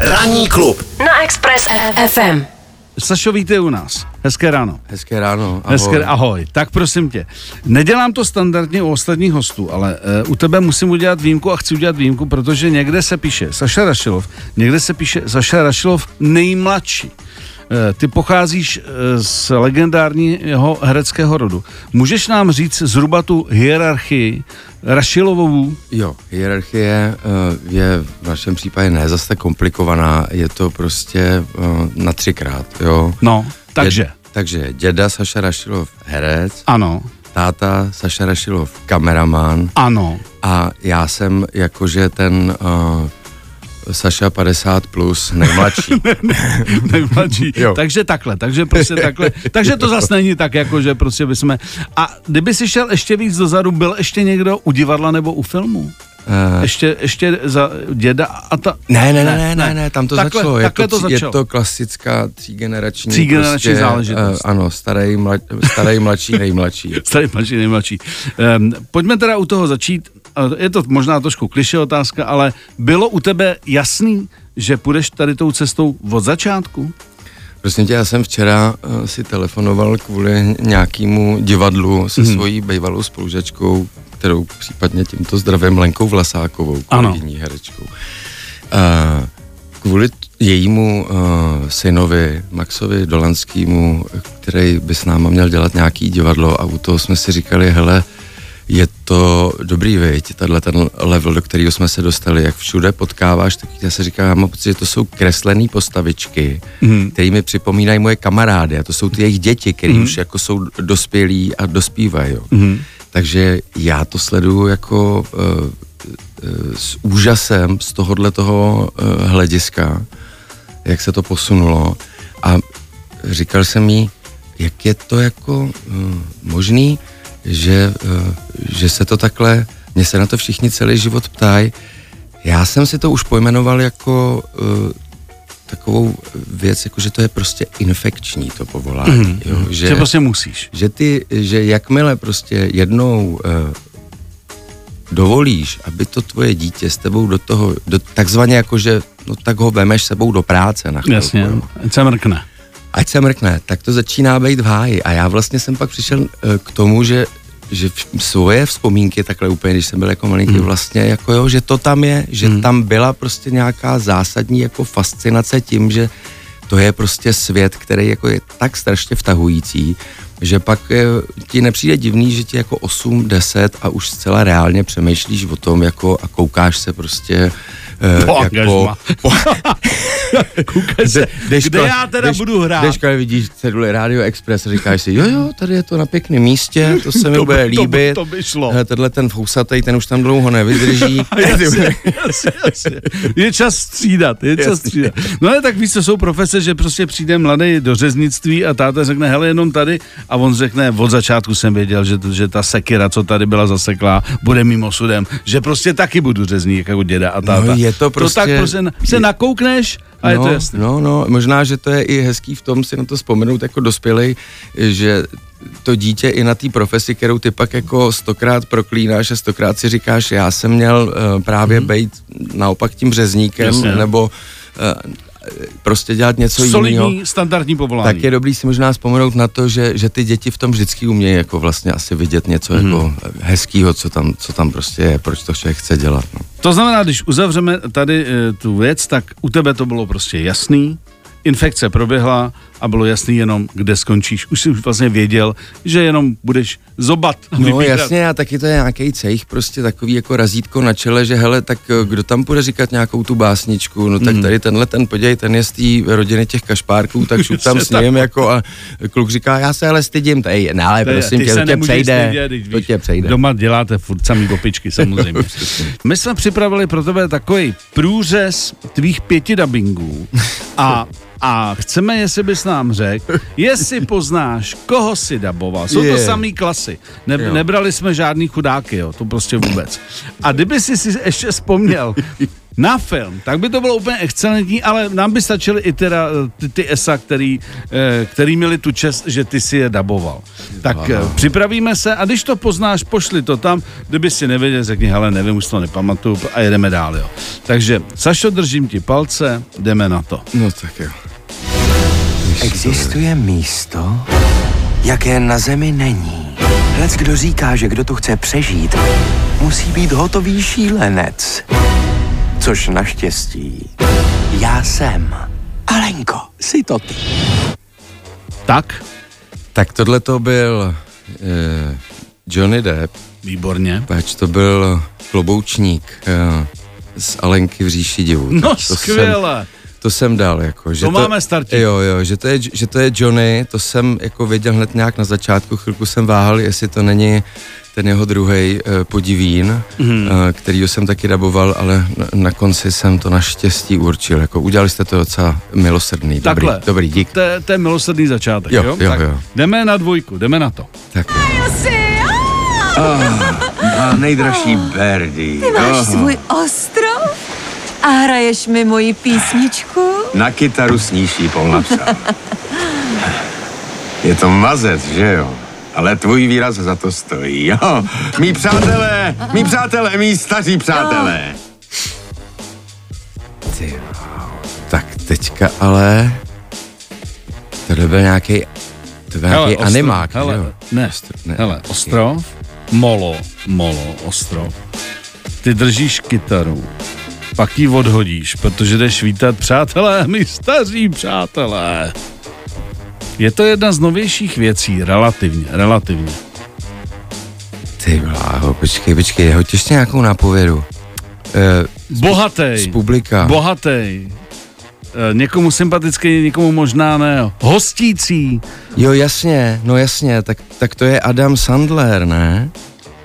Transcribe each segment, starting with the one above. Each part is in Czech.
Ranní klub na Express FM. Sašo, vítej u nás. Hezké ráno. Hezké ráno, ahoj. Hezké, ahoj. Tak prosím tě, nedělám to standardně u ostatních hostů, ale uh, u tebe musím udělat výjimku a chci udělat výjimku, protože někde se píše Saša Rašilov, někde se píše Saša Rašilov nejmladší. Eh, Ty pocházíš eh, z legendárního hereckého rodu. Můžeš nám říct zhruba tu hierarchii Rašilovou? Jo, hierarchie uh, je v našem případě ne zase komplikovaná, je to prostě na třikrát, jo. No, takže. Je, takže děda Saša Rašilov herec, Ano, táta Saša Rašilov kameraman ano. a já jsem jakože ten uh, Saša 50 plus nejmladší. nejmladší. Jo. takže takhle, takže prostě takhle. Takže to zase není tak, jako že prostě bychom... A kdyby si šel ještě víc dozadu, byl ještě někdo u divadla nebo u filmu? Uh, Ještě, ještě za děda a ta... ne, ne, ne, ne, ne, ne, tam to Takhle- začalo. Je takhle to, to tří- je začalo. to klasická třígenerační, Třígenerační záležitost. Uh, ano, starý, mlad, starý, mladší, nejmladší. Starý mladší, nejmladší. Um, pojďme teda u toho začít. Je to možná trošku kliše otázka, ale bylo u tebe jasný, že půjdeš tady tou cestou od začátku? Prosím tě, já jsem včera uh, si telefonoval kvůli nějakému divadlu se hmm. svojí bývalou spolužačkou, kterou případně tímto zdravím Lenkou Vlasákovou, kolegyní herečkou. Uh, kvůli jejímu uh, synovi, Maxovi Dolanskému, který by s náma měl dělat nějaký divadlo a u toho jsme si říkali, hele, je to dobrý, viď, tenhle ten level, do kterého jsme se dostali, jak všude potkáváš, tak já se říká, já mám pocit, že to jsou kreslené postavičky, mm. které mi připomínají moje kamarády a to jsou ty jejich děti, které mm. už jako jsou dospělí a dospívají. jo. Mhm. Takže já to sleduju jako uh, uh, s úžasem z tohohle toho uh, hlediska, jak se to posunulo a říkal jsem jí, jak je to jako uh, možný, že, uh, že se to takhle, mě se na to všichni celý život ptají. Já jsem si to už pojmenoval jako uh, takovou věc, jako že to je prostě infekční to povolání. Mm, jo, Že, že prostě musíš. že ty, že jakmile prostě jednou uh, dovolíš, aby to tvoje dítě s tebou do toho, do, takzvaně jako, že no tak ho vemeš sebou do práce na chvilku, Jasně, jo. ať se mrkne. Ať se mrkne, tak to začíná být v háji. A já vlastně jsem pak přišel k tomu, že že svoje vzpomínky takhle úplně, když jsem byl jako malinký, Hmm. mm. vlastně jako jo, že to tam je, že mm. tam byla prostě nějaká zásadní jako fascinace tím, že to je prostě svět, který jako je tak strašně vtahující, že pak eh, ti nepřijde divný, že ti jako 8, 10 a už zcela reálně přemýšlíš o tom jako a koukáš se prostě Po jako, po, Koukej se, jdeš kde já teda jdeš- budu hrát. Jdeš, když vidíš cedule Radio Express a říkáš si, jo, jo, tady je to na pěkném místě, to se mi To bude to líbit. to by šlo. Eh, Tenhle ten fousatej, ten už tam dlouho nevydrží. jasně, jasně, jasně. Je čas střídat, je čas Jasně. střídat. No ale tak víš, co jsou profese, že prostě přijde mladý do řeznictví a táta řekne, hele, jenom tady a on řekne, od začátku jsem věděl, že, to- že ta sekira, co tady byla zaseklá, bude mým osudem, že prostě taky budu řezník jako děda a táta. No, je to To prostě- tak prostě se nakoukneš a je no, to jasné. No, no, možná, že to je i hezký v tom si na to vzpomenout jako dospělej, že to dítě i na té profesi, kterou ty pak jako stokrát proklínáš a stokrát si říkáš, já jsem měl uh, právě mm-hmm. být naopak tím řezníkem. Jasně. nebo uh, prostě dělat něco jiného. Solidní, standardní povolání. Tak je dobrý si možná vzpomenout na to, že, že ty děti v tom vždycky umějí jako vlastně asi vidět něco Mhm. hmm. jako hezkýho, co tam, co tam prostě je, proč to člověk chce dělat. No. To znamená, když uzavřeme tady e, tu věc, tak u tebe to bylo prostě jasný, infekce proběhla a bylo jasný jenom, kde skončíš. Už jsi už vlastně věděl, že jenom budeš zobat. No vybírat. jasně, a taky to je nějaký cejch, prostě takový jako razítko na čele, že hele, tak eh, kdo tam bude říkat nějakou tu básničku, no tak Mhm. tady tenhle ten, podívej, ten je z té rodiny těch kašpárků, tak šup tam s ním jako a kluk říká, já se ale stydím, tady, ne, ale prosím tě, to tě přejde, stydět, to tě přejde. Doma děláte furt samý opičky, samozřejmě. My jsme připravili pro tebe takový průřez tvých pěti dubbingů a a chceme, jestli bys nám řekl, jestli poznáš, koho si daboval. Jsou to samý klasy. Ne, Jo. nebrali jsme žádný chudáky, jo, to prostě vůbec. A kdyby si si ještě vzpomněl, na film, tak by to bylo úplně excelentní, ale nám by stačily i teda eh, ty, ty ESA, který, eh, který měli tu čest, že ty si je daboval. Tak eh, připravíme se a když to poznáš, pošli to tam, kdyby si nevěděl, řekni, hele, nevím, už to nepamatuju a jedeme dál, jo. Takže, Sašo, držím ti palce, jdeme na to. No tak jo. Existuje místo, jaké na zemi není. Lec kdo říká, že kdo to chce přežít, musí být hotový šílenec. Což naštěstí já jsem. Alenko, jsi to ty. Tak, Tak tohle to byl eh, Johnny Depp, výborně. pač to byl kloboučník eh, z Alenky v říši divu. No, Tak to skvěle. Jsem, to jsem dal, jako. Že To máme startík. Jo, jo, že to, je, že to je Johnny, to jsem jako věděl hned nějak na začátku, chvilku jsem váhal, jestli to není ten jeho druhý uh, podivín, mm. uh, kterýho jsem taky daboval, ale na, na konci jsem to naštěstí určil. Jako udělali jste to docela milosrdný. Dobrý, Takhle. dobrý dík. To je, to je milosrdný začátek, Jo, jo? jo, tak jo. Jdeme na dvojku, jdeme na to. Tak jo. A nejdražší Berdy. Ty máš svůj ostrov? A hraješ mi moji písničku? Na kytaru snížší pol napsal. Je to mazec, že jo? Ale tvůj výraz za to stojí, jo? Mí přátelé, mí přátelé, mí staří přátelé. Ty. Tak teďka ale... Tohle byl nějaký to byl nějaký animák, hele, že jo? Ne, Ostro- ne, hele, ostrov, molo, molo, ostrov. Ty držíš kytaru, pak ji odhodíš, protože jdeš vítat přátelé, my staří přátelé. Je to jedna z novějších věcí, relativně, relativně. Ty bláho, počkej, počkej, hoď ještě nějakou nápovědu. E, Bohatý, z publika. bohatý, Eh, někomu sympatický, někomu možná ne, hostící, jo, jasně, no jasně, tak, tak to je Adam Sandler, ne?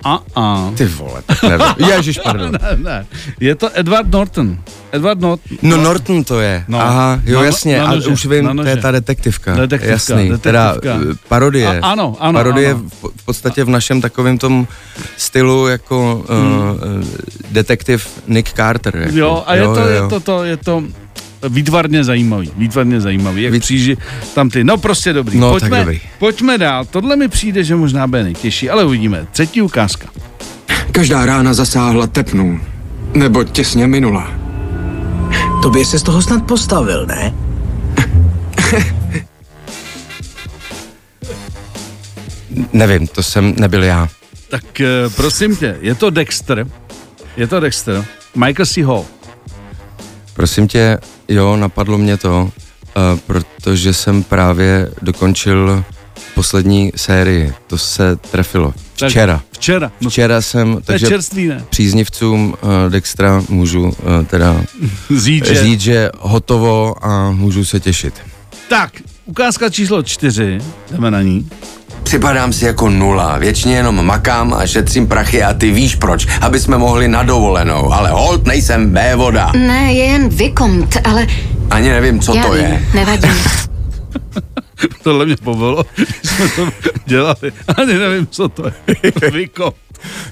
A a. Ty vole, tak nevím. Ježiš, pardon. Ne, ne, je to Edward Norton. Edward Norton. No Norton to je. No. Aha, jo, Na no- jasně, na a nože, už vím, to je ta detektivka. Detektivka, Jasný, detektivka. teda eh, parodie. A- ano, ano, Parodie ano. V, podstatě v našem takovém tom stylu jako hmm. uh, detektiv Nick Carter. Jako. Jo, a je jo, to, jo, je to, to, je to výtvarně zajímavý, výtvarně zajímavý, jak Vy- příži tam ty, no prostě dobrý. No, tak pojďme, dobrý. pojďme dál, tohle mi přijde, že možná bude nejtěžší, ale uvidíme. Třetí ukázka. Každá rána zasáhla tepnu. Nebo těsně minula. To by se z toho snad postavil, ne? Nevím, to jsem nebyl já. Tak eh, prosím tě, je to Dexter, je to Dexter, Michael C. Hall. Prosím tě, jo, napadlo mě to, uh, protože jsem právě dokončil poslední sérii. To se trefilo. Tak- Včera. Včera. No, Včera jsem, takže čerstvý, ne? příznivcům uh, Dextra můžu uh, teda Říct, že... říct, že hotovo a můžu se těšit. Tak, ukázka číslo čtyři, jdeme na ní. Připadám si jako nula, věčně jenom makám a šetřím prachy a ty víš proč, aby jsme mohli na dovolenou, ale hold nejsem vévoda. Ne, je jen vykomt, ale Ani nevím, co já to vím, je. nevadí. Tohle mě pobilo, jsme to dělali. Ani nevím, co to je. Vyko.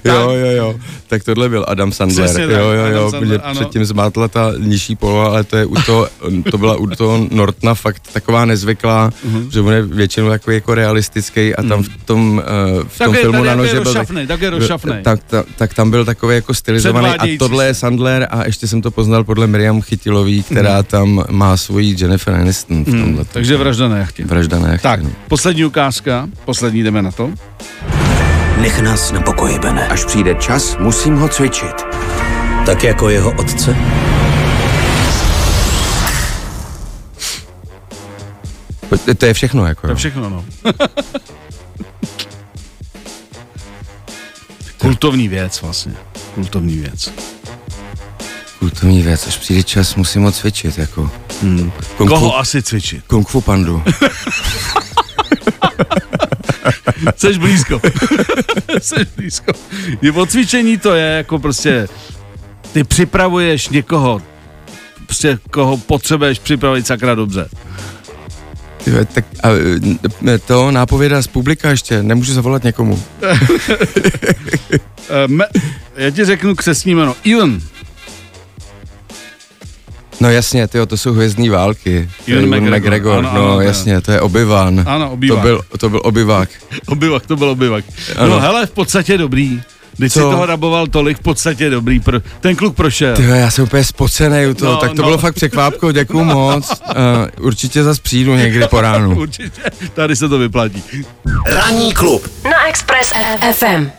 Jo, jo, jo. Tak tohle byl Adam Sandler. Přesně jo, jo, jo. Sandler, Mě ano. předtím zmátla ta nižší poloha, ale to je u toho, to byla u toho Nortna fakt taková nezvyklá, Mhm. že on je většinou takový jako realistický a tam v tom, uh, v Tak tom je- filmu na nože byl... rozšafnej, tak. Tak, tak, tak, tam byl takový jako stylizovaný a tohle je. Sandler a ještě jsem to poznal podle Miriam Chytilový, která tam má svoji Jennifer Aniston v tomhle. Hmm, takže vražda na jachtě. Vražda na jachtě, Tak, no. poslední ukázka, poslední jdeme na to. Nech nás na pokoji, Bene. Až přijde čas, musím ho cvičit. Tak jako jeho otce? To- To je všechno, jako. To je všechno, no. Kultovní věc vlastně. Kultovní věc. Kultovní věc, až přijde čas, musím ho cvičit, jako. Hmm. Kung fu, Koho asi cvičit? Kung fu pandu. Jseš blízko. Jseš blízko. Je o cvičení to je jako prostě, ty připravuješ někoho, prostě koho potřebuješ připravit sakra dobře. Ty vole, tak a, to nápověda z publika ještě, nemůžu zavolat někomu. Me, já ti řeknu křesní jméno. Ivan. No jasně, tyjo, to jsou hvězdní války. Ewan McGregor, McGregor, ano, no ano, jasně, to je obyvan. Ano, To Obi-Wan. byl, to byl obyvák. Obyvak, to byl obyvak. No Ano. hele, v podstatě dobrý. Když si Co? toho raboval tolik, v podstatě dobrý. Pro, ten kluk prošel. Tyjo, já jsem úplně spocený u toho, No, tak to no. bylo fakt překvápko, děkuju moc. Uh, určitě zas přijdu někdy po ránu. Určitě, tady se to vyplatí. Ranní klub Na Express FM.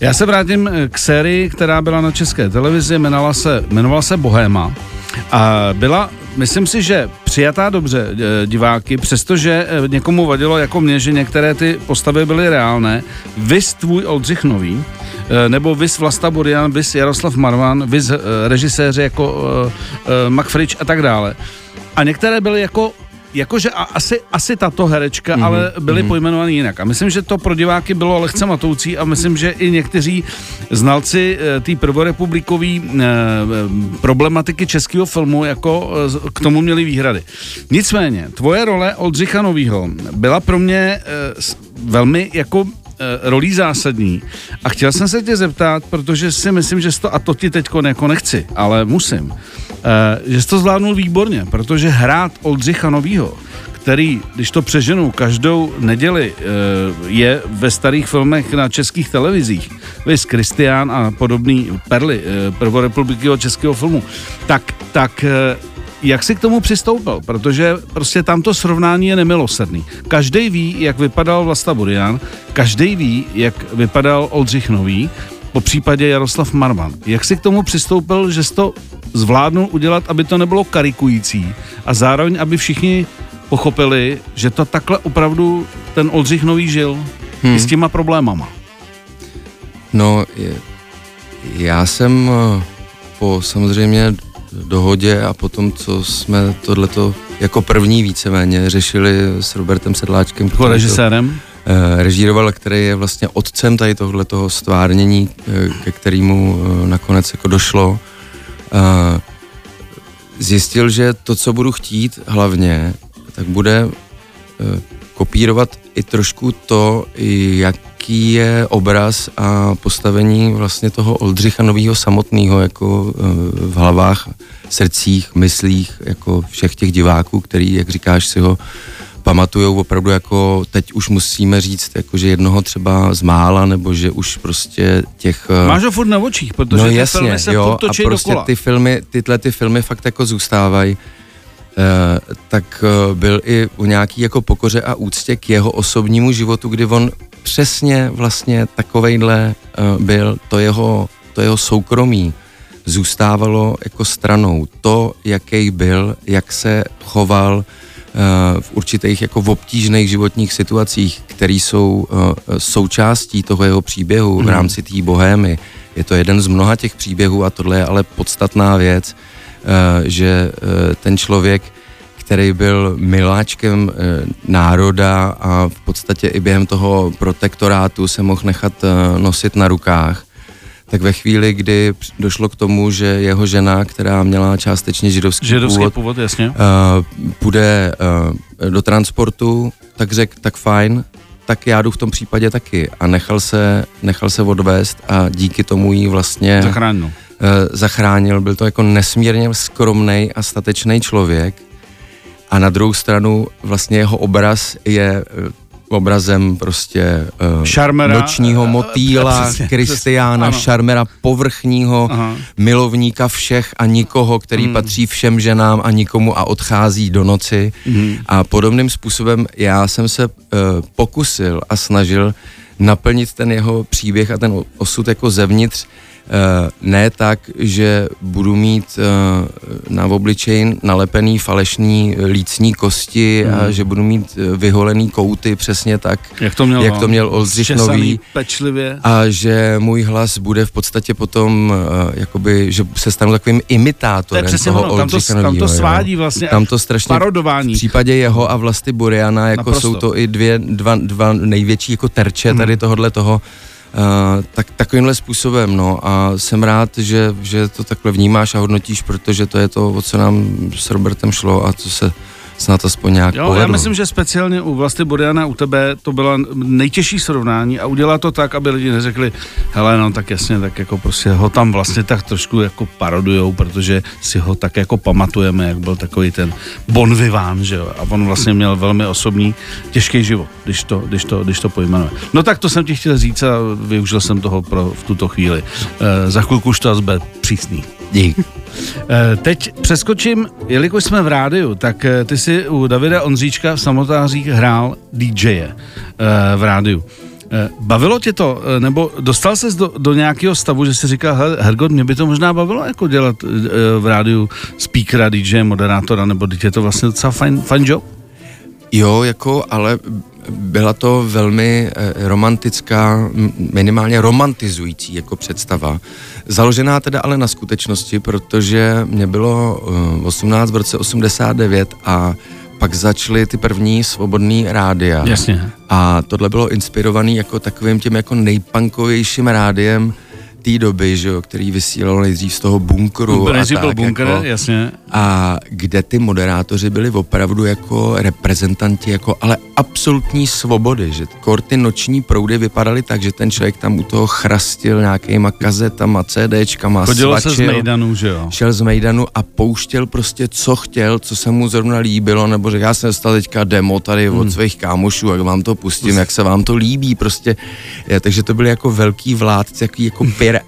Já se vrátím eh, k sérii, která byla na české televizi, jmenovala se, jmenovala se Bohéma. A byla, myslím si, že přijatá dobře eh, diváky, přestože eh, někomu vadilo jako mě, že některé ty postavy byly reálné. Vys tvůj Oldřich Nový, eh, nebo Vys Vlasta Burian, Vys Jaroslav Marvan, Vys režiséři jako uh, Macfrič a tak dále. A některé byly jako Jakože a asi, asi tato herečka, mm-hmm. ale byly mm-hmm. pojmenovaný jinak. A myslím, že to pro diváky bylo lehce matoucí a myslím, že i někteří znalci eh, té prvorepublikové eh, problematiky českého filmu jako eh, k tomu měli výhrady. Nicméně, tvoje role Oldřicha Novýho byla pro mě velmi jako rolí zásadní. A chtěl jsem se tě zeptat, protože si myslím, že to, a to ti teď jako nechci, ale musím, eh, že jsi to zvládnul výborně, protože hrát Oldřicha Novýho, který, když to přeženu, každou neděli eh, je ve starých filmech na českých televizích, vys Kristián a podobný perly eh, prvorepublikního českého filmu, tak, tak eh, jak jsi k tomu přistoupil? Protože prostě tam to srovnání je nemilosrdný. Každý ví, jak vypadal Vlasta Burian, každý ví, jak vypadal Oldřich Nový, po případě Jaroslav Marman. Jak jsi k tomu přistoupil, že jsi to zvládnul udělat, aby to nebylo karikující a zároveň, aby všichni pochopili, že to takhle opravdu ten Oldřich Nový žil hmm. i s těma problémama. No, je, já jsem eh, po samozřejmě dohodě a potom, co jsme tohleto jako první víceméně řešili s Robertem Sedláčkem, Jako režisérem? eh, režíroval, který je vlastně otcem tady tohletoho stvárnění, eh, ke kterému eh, nakonec jako došlo. Zjistil, že to, co budu chtít hlavně, tak bude kopírovat i trošku to, jaký je obraz a postavení vlastně toho Oldřicha Novýho samotného jako eh, v hlavách, srdcích, myslích, jako všech těch diváků, který, jak říkáš, si ho pamatujou opravdu jako, teď už musíme říct, jako že jednoho třeba z mála, nebo že už prostě těch... eh, Máš ho furt na očích, protože no ty jasně, filmy se jo, a prostě dokola. ty filmy, tyhle ty filmy fakt jako zůstávají. Uh, tak uh, byl i u nějaký jako pokoře a úctě k jeho osobnímu životu, kdy on přesně vlastně takovejhle uh, byl, to jeho, to jeho soukromí zůstávalo jako stranou. To, jaký byl, jak se choval uh, v určitých jako v obtížných životních situacích, které jsou uh, součástí toho jeho příběhu v rámci té bohémy. Je to jeden z mnoha těch příběhů a tohle je ale podstatná věc, eh, že eh, ten člověk, který byl miláčkem eh, národa a v podstatě i během toho protektorátu se mohl nechat eh, nosit na rukách, tak ve chvíli, kdy došlo k tomu, že jeho žena, která měla částečně židovský, Židovský původ, původ, jasně. uh, půjde uh, do transportu, tak řekl, tak fajn, tak já jdu v tom případě taky. A nechal se, nechal se odvést a díky tomu jí vlastně Zachránil. uh, zachránil. Byl to jako nesmírně skromný a statečný člověk. A na druhou stranu vlastně jeho obraz je uh, obrazem prostě uh, Šarmera, nočního eh, motýla, přesně, Kristiána, přesně, šarmera povrchního, Aha. milovníka všech a nikoho, který Hmm. patří všem ženám a nikomu a odchází do noci. Mhm. A podobným způsobem já jsem se uh, pokusil a snažil naplnit ten jeho příběh a ten osud jako zevnitř ne tak, že budu mít uh, na obličeji nalepený falešný lícní kosti a že budu mít uh, vyholený kouty přesně tak, Jak to měl jak to měl Oldřich Nový pečlivě. a že můj hlas bude v podstatě potom, jakoby, že se stanu takovým imitátorem To přesně toho ono, tam to- Oldřicha tam to Novýho, svádí vlastně Tam to strašně parodování. v případě jeho a Vlasty Buriana, jako Naprosto. jsou to i dvě, dva, dva největší jako terče Hmm. tady tohohle toho, tak takovýmhle způsobem, no. A jsem rád, že, že to takhle vnímáš a hodnotíš, protože to je to, o co nám s Robertem šlo a co se snad aspoň nějak Jo, povedlo. já myslím, že speciálně u Vlasty Boriana, u tebe, to byla nejtěžší srovnání a udělá to tak, aby lidi neřekli, hele, no tak jasně, tak jako prostě ho tam vlastně tak trošku jako parodujou, protože si ho tak jako pamatujeme, jak byl takový ten bon vivant, že jo, a on vlastně měl velmi osobní, těžký život, když to, když to, když to pojmenuje. No tak to jsem ti chtěl říct a využil jsem toho pro v tuto chvíli. E, za chvilku už to bude přísný. Dík. Eh, Teď přeskočím, jelikož jsme v rádiu, tak eh, ty si u Davida Ondříčka v samotářích hrál DJe eh, v rádiu. Bavilo tě to, nebo dostal ses do, do nějakého stavu, že si říkal, "Hele, Hergot, mě by to možná bavilo jako dělat v rádiu speakera, DJ, moderátora, nebo teď je to vlastně docela fajn, fajn job? Jo, jako, ale byla to velmi eh, romantická, minimálně romantizující jako představa. Založená teda ale na skutečnosti, protože mě bylo eh, 18 v roce 89 a pak začaly ty první svobodný rádia. Jasně. A tohle bylo inspirovaný jako takovým tím jako nejpunkovějším rádiem té doby, že jo, který vysílal nejdřív z toho bunkru. a Nejdřív byl tak, bunker, jako, jasně. a kde ty moderátoři byli opravdu jako reprezentanti, jako ale absolutní svobody, že kor ty noční proudy vypadaly tak, že ten člověk tam u toho chrastil nějakýma kazetama, CDčkama, Chodilo se z svačil, Mejdanu, že jo? šel z Mejdanu a pouštěl prostě co chtěl, co se mu zrovna líbilo, nebo řekl, já jsem dostal teďka demo tady od Hmm. svých kámošů, jak vám to pustím, jak se vám to líbí, prostě, je, takže to byly jako velký vládci, jaký jako pira,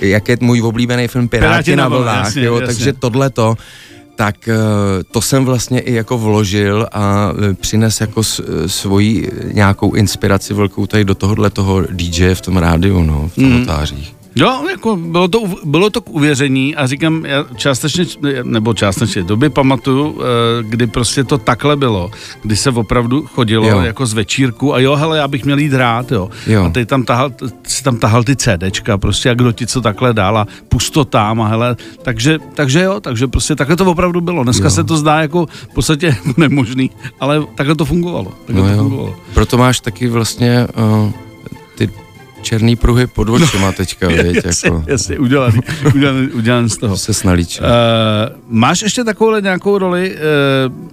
jak je můj oblíbený film Piráti, Piráti na vlnách, jasně, jo, jasně. takže tohleto, tak eh, to jsem vlastně i jako vložil a eh, přines jako eh, svoji nějakou inspiraci velkou tady do tohohle toho DJ v tom rádiu, no, v tom notářích. Jo, jako bylo to, bylo to k uvěření a říkám, já částečně, nebo částečně doby pamatuju, eh, kdy prostě to takhle bylo, kdy se opravdu chodilo Jo. jako z večírku a jo, hele, já bych měl jít hrát, jo. Jo. A ty tam tahal, si tam tahal ty CDčka prostě a kdo ti co takhle dál a pusto tam a hele, takže, takže jo, takže prostě takhle to opravdu bylo. Dneska Jo. se to zdá jako v podstatě nemožný, ale takhle to fungovalo. Takhle No to jo. fungovalo. Proto máš taky vlastně uh, ty černý pruhy pod očima teďka, no, věď, jasně, jako jasně, udělaný, udělaný, udělaný z toho. se snalíčil. Uh, máš ještě takovouhle nějakou roli, uh,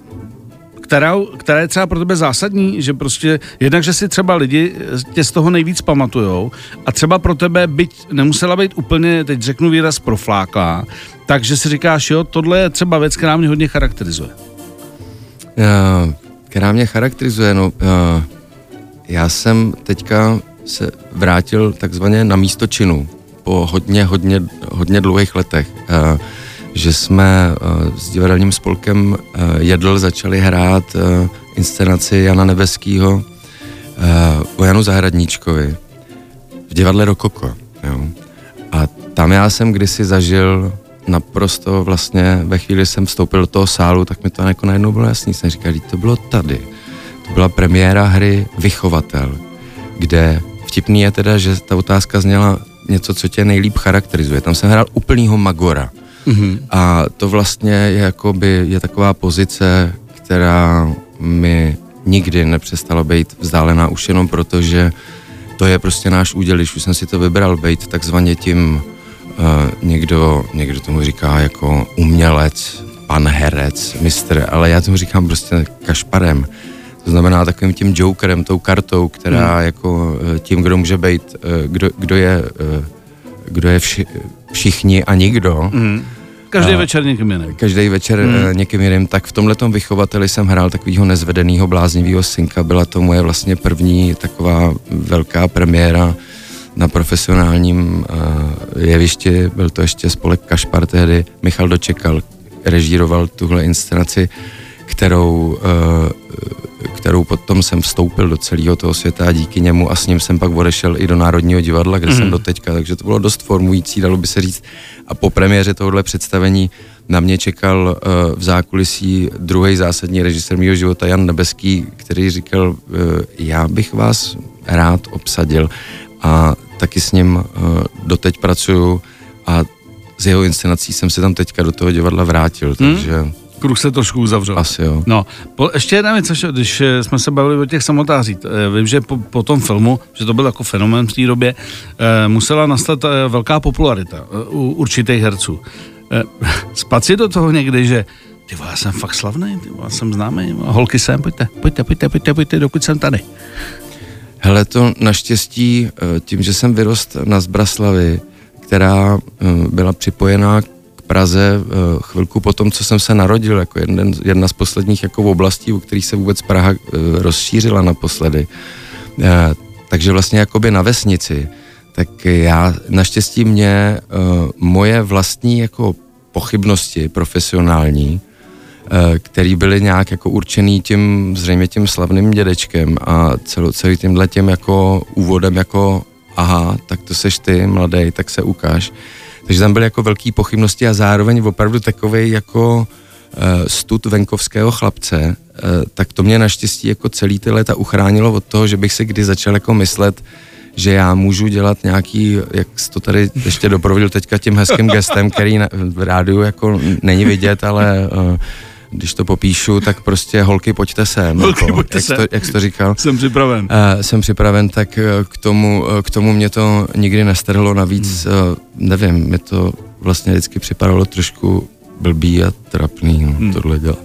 která, která je třeba pro tebe zásadní, že prostě jednak, že si třeba lidi tě z toho nejvíc pamatujou a třeba pro tebe byť nemusela být úplně, teď řeknu výraz profláklá, takže si říkáš, jo, tohle je třeba věc, která mě hodně charakterizuje. Uh, která mě charakterizuje, no, uh, já jsem teďka se vrátil takzvaně na místo činu po hodně, hodně, hodně dlouhých letech. Uh, že jsme uh, s divadelním spolkem uh, Jedl začali hrát inscenaci Jana Nebeskýho o Janu Zahradníčkovi v divadle Rokoko. Jo. A tam já jsem kdysi zažil naprosto vlastně, ve chvíli jsem vstoupil do toho sálu, tak mi to jako najednou bylo jasný. Jsem říkal, "Vždyť to bylo tady. To byla premiéra hry Vychovatel, kde vtipný je teda, že ta otázka zněla něco, co tě nejlíp charakterizuje. Tam jsem hrál úplnýho magora. Mm-hmm. A to vlastně je, jakoby, je taková pozice, která mi nikdy nepřestala být vzdálená už jenom proto, že to je prostě náš úděl, když už jsem si to vybral, být takzvaně tím, uh, někdo, někdo tomu říká jako umělec, pan herec, mistr, ale já tomu říkám prostě kašparem. To znamená takovým tím jokerem, tou kartou, která hmm. jako eh, tím, kdo může být, eh, kdo, kdo je, eh, kdo je vši, všichni a nikdo, Mm. Každý A- večer někým jiným. každý večer Hmm. hmm. někým jiným, tak v tomhletom vychovateli jsem hrál takového nezvedeného bláznivého synka. Byla to moje vlastně první taková velká premiéra na profesionálním uh, jevišti. Byl to ještě spolek Kašpar tehdy. Michal Dočekal režíroval tuhle inscenaci, kterou, uh, kterou potom jsem vstoupil do celého toho světa a díky němu a s ním jsem pak odešel i do Národního divadla, kde Mhm. mm. jsem doteďka, takže to bylo dost formující, dalo by se říct. A po premiéře tohohle představení na mě čekal uh, v zákulisí druhý zásadní režisér mého života, Jan Nebeský, který říkal, uh, já bych vás rád obsadil a taky s ním uh, doteď pracuju a z jeho inscenací jsem se tam teďka do toho divadla vrátil, takže Kruh se trošku uzavřel. asi jo. No, po, ještě jedna věc, když eh, jsme se bavili o těch samotářích, eh, vím, že po, po tom filmu, že to byl jako fenomén v té době, eh, musela nastat velká popularita u určitých herců. Spad si do toho někdy, že Ty já jsem fakt slavný, ty já jsem známý. Holky sem, pojďte, pojďte, pojďte, pojďte, pojďte, dokud jsem tady. Hele, to naštěstí tím, že jsem vyrost na Zbraslavi, která byla připojená k Praze eh, chvilku po tom, co jsem se narodil, jako jeden, jedna z posledních jako oblastí, u kterých se vůbec Praha rozšířila naposledy. Takže vlastně jakoby na vesnici. Tak já, naštěstí mě moje vlastní jako pochybnosti profesionální, který byly nějak jako určený tím, zřejmě tím slavným dědečkem a celou, celý tímhle tím jako úvodem jako aha, tak to seš ty, mladý, tak se ukáž. Takže tam byly jako velké pochybnosti a zároveň opravdu takový jako uh, stud venkovského chlapce, uh, tak to mě naštěstí jako celý ty léta uchránilo od toho, že bych si kdy začal jako myslet, že já můžu dělat nějaký, jak jsi to tady ještě doprovodil teďka tím hezkým gestem, který na, v rádiu jako není vidět, ale uh, když to popíšu, tak prostě holky, pojďte sem. Holky, jako, pojďte jak, sem. To, jak jsi to říkal. Jsem připraven. Uh, jsem připraven, tak uh, k tomu, uh, k tomu mě to nikdy nestrhlo, navíc, uh, nevím, mě to vlastně vždycky připadalo trošku blbý a trapný, no, hmm. tohle dělat.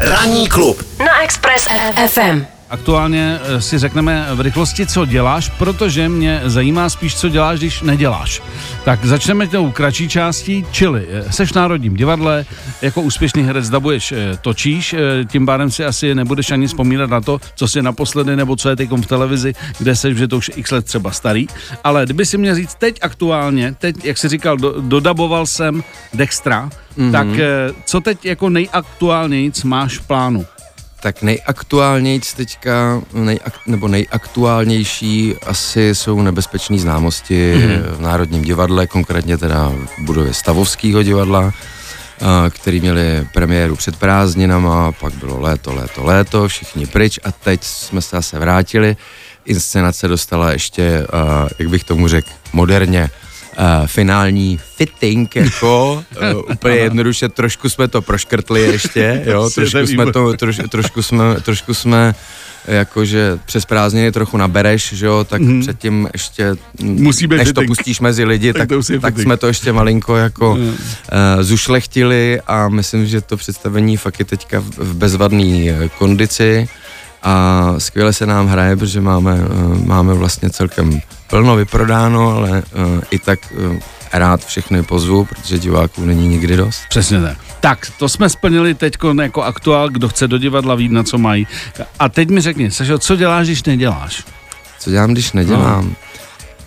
Ranní klub na Express FM. Aktuálně eh, si řekneme v rychlosti, co děláš, protože mě zajímá spíš, co děláš, když neděláš. Tak začneme tou kratší částí, čili eh, seš v Národním divadle, jako úspěšný herec dabuješ, eh, točíš, tím pádem si asi nebudeš ani vzpomínat na to, co si naposledy nebo co je teď v televizi, kde seš, že to už x let třeba starý. Ale kdyby si měl říct teď aktuálně, teď, jak jsi říkal, do, dodaboval jsem Dextra, mm-hmm. tak co teď jako nejaktuálnějíc máš v plánu? Tak nejaktuálněji teďka, nejak, nebo nejaktuálnější asi jsou nebezpečné známosti mm-hmm. v Národním divadle, konkrétně teda v budově Stavovského divadla, který měli premiéru před prázdninama, pak bylo léto, léto, léto, všichni pryč a teď jsme se zase vrátili. Inscenace dostala ještě, jak bych tomu řekl, moderně, uh, finální fitting, jako uh, úplně jednoduše, trošku jsme to proškrtli ještě, jo, trošku jsme to, troš, trošku jsme, trošku jsme jakože přes prázdniny trochu nabereš, že jo, tak mm. předtím ještě, Musí být než fitting. to pustíš mezi lidi, tak, tak, tak, tak jsme to ještě malinko jako mm. uh, zušlechtili a myslím, že to představení fakt je teďka v, v bezvadné kondici a skvěle se nám hraje, protože máme, uh, máme vlastně celkem plno vyprodáno, ale uh, i tak uh, rád všechny pozvu, protože diváků není nikdy dost. Přesně tak. Tak, to jsme splnili teď jako aktuál, kdo chce do divadla vít, na co mají. A teď mi řekni, Sašo, co děláš, když neděláš? Co dělám, když nedělám?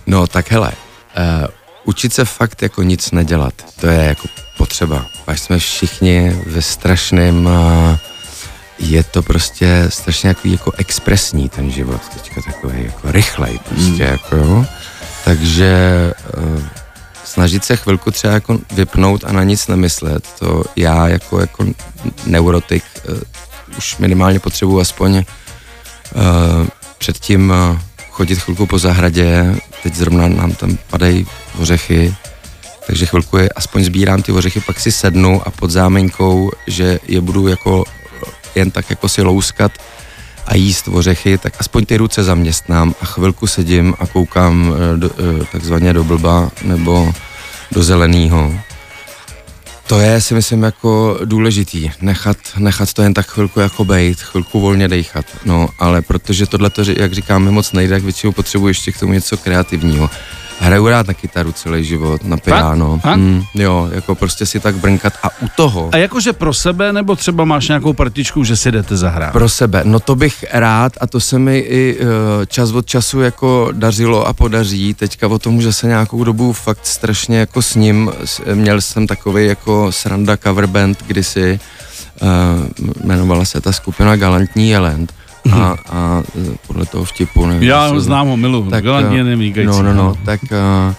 No, no tak hele, uh, učit se fakt jako nic nedělat, to je jako potřeba. Až jsme všichni ve strašném uh, je to prostě strašně jako, jako expresní ten život, teďka takový jako rychlej prostě, mm. jako jo. Takže uh, snažit se chvilku třeba jako vypnout a na nic nemyslet, to já jako, jako neurotik uh, už minimálně potřebuji aspoň uh, předtím uh, chodit chvilku po zahradě, teď zrovna nám tam padají ořechy, takže chvilku je, aspoň sbírám ty ořechy, pak si sednu a pod zámenkou, že je budu jako jen tak jako si louskat a jíst ořechy, tak aspoň ty ruce zaměstnám a chvilku sedím a koukám eh, do, eh, takzvaně do blba nebo do zeleného. To je si myslím jako důležitý, nechat, nechat to jen tak chvilku jako bejt, chvilku volně dejchat, no, ale protože tohle, jak říkám, mi moc nejde, tak většinou potřebuji ještě k tomu něco kreativního. Hraju rád na kytaru celý život, na piano. Mm, jo, jako prostě si tak brnkat a u toho... A jakože pro sebe, nebo třeba máš nějakou partičku, že si jdete zahrát? Pro sebe, no to bych rád a to se mi i uh, čas od času jako dařilo a podaří. Teďka o tom, že se nějakou dobu fakt strašně jako s ním, měl jsem takový jako sranda cover band kdysi, uh, jmenovala se ta skupina Galantní Jelend a, a podle toho vtipu. Nevím, Já ho znám ho, milu, tak, galantně nevýkající. No, no, no, tak, uh,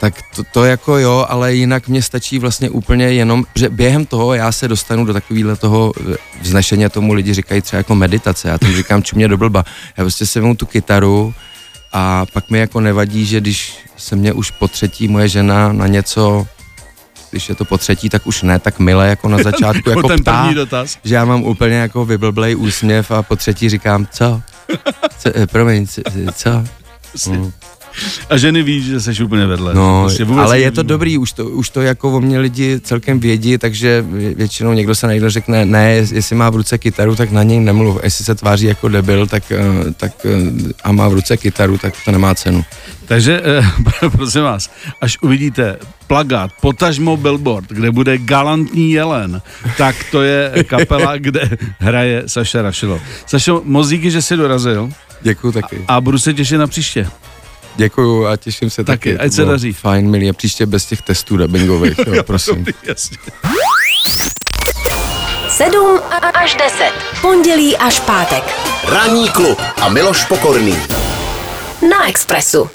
tak to, to jako jo, ale jinak mě stačí vlastně úplně jenom, že během toho já se dostanu do takového toho vznešení, tomu lidi říkají třeba jako meditace, já tomu říkám čumě do blba. Já prostě si vemu tu kytaru a pak mi jako nevadí, že když se mě už po třetí moje žena na něco když je to po třetí, tak už ne tak milé jako na začátku, jako, ten ptá, dotaz. že já mám úplně jako vyblblej úsměv a po třetí říkám, co? co eh, promiň, co? co? Mm. A ženy ví, že jsi úplně vedle. No, Prostě ale je to dobrý, už to, už to jako o mě lidi celkem vědí, takže většinou někdo se najde řekne, ne, jestli má v ruce kytaru, tak na něj nemluv. Jestli se tváří jako debil, tak, eh, tak eh, a má v ruce kytaru, tak to nemá cenu. Takže eh, prosím vás, až uvidíte plagát, potažmo billboard, kde bude galantní jelen, tak to je kapela, kde hraje Saša Rašilo. Sašo, moc díky, že jsi dorazil. Děkuji taky. A, a budu se těšit na příště. Děkuju a těším se taky. taky ať se daří. Fajn, milí, a příště bez těch testů dubbingových, jo, prosím. Jasně. 7 až 10. Pondělí až pátek. Ranní klub a Miloš Pokorný. Na Expressu.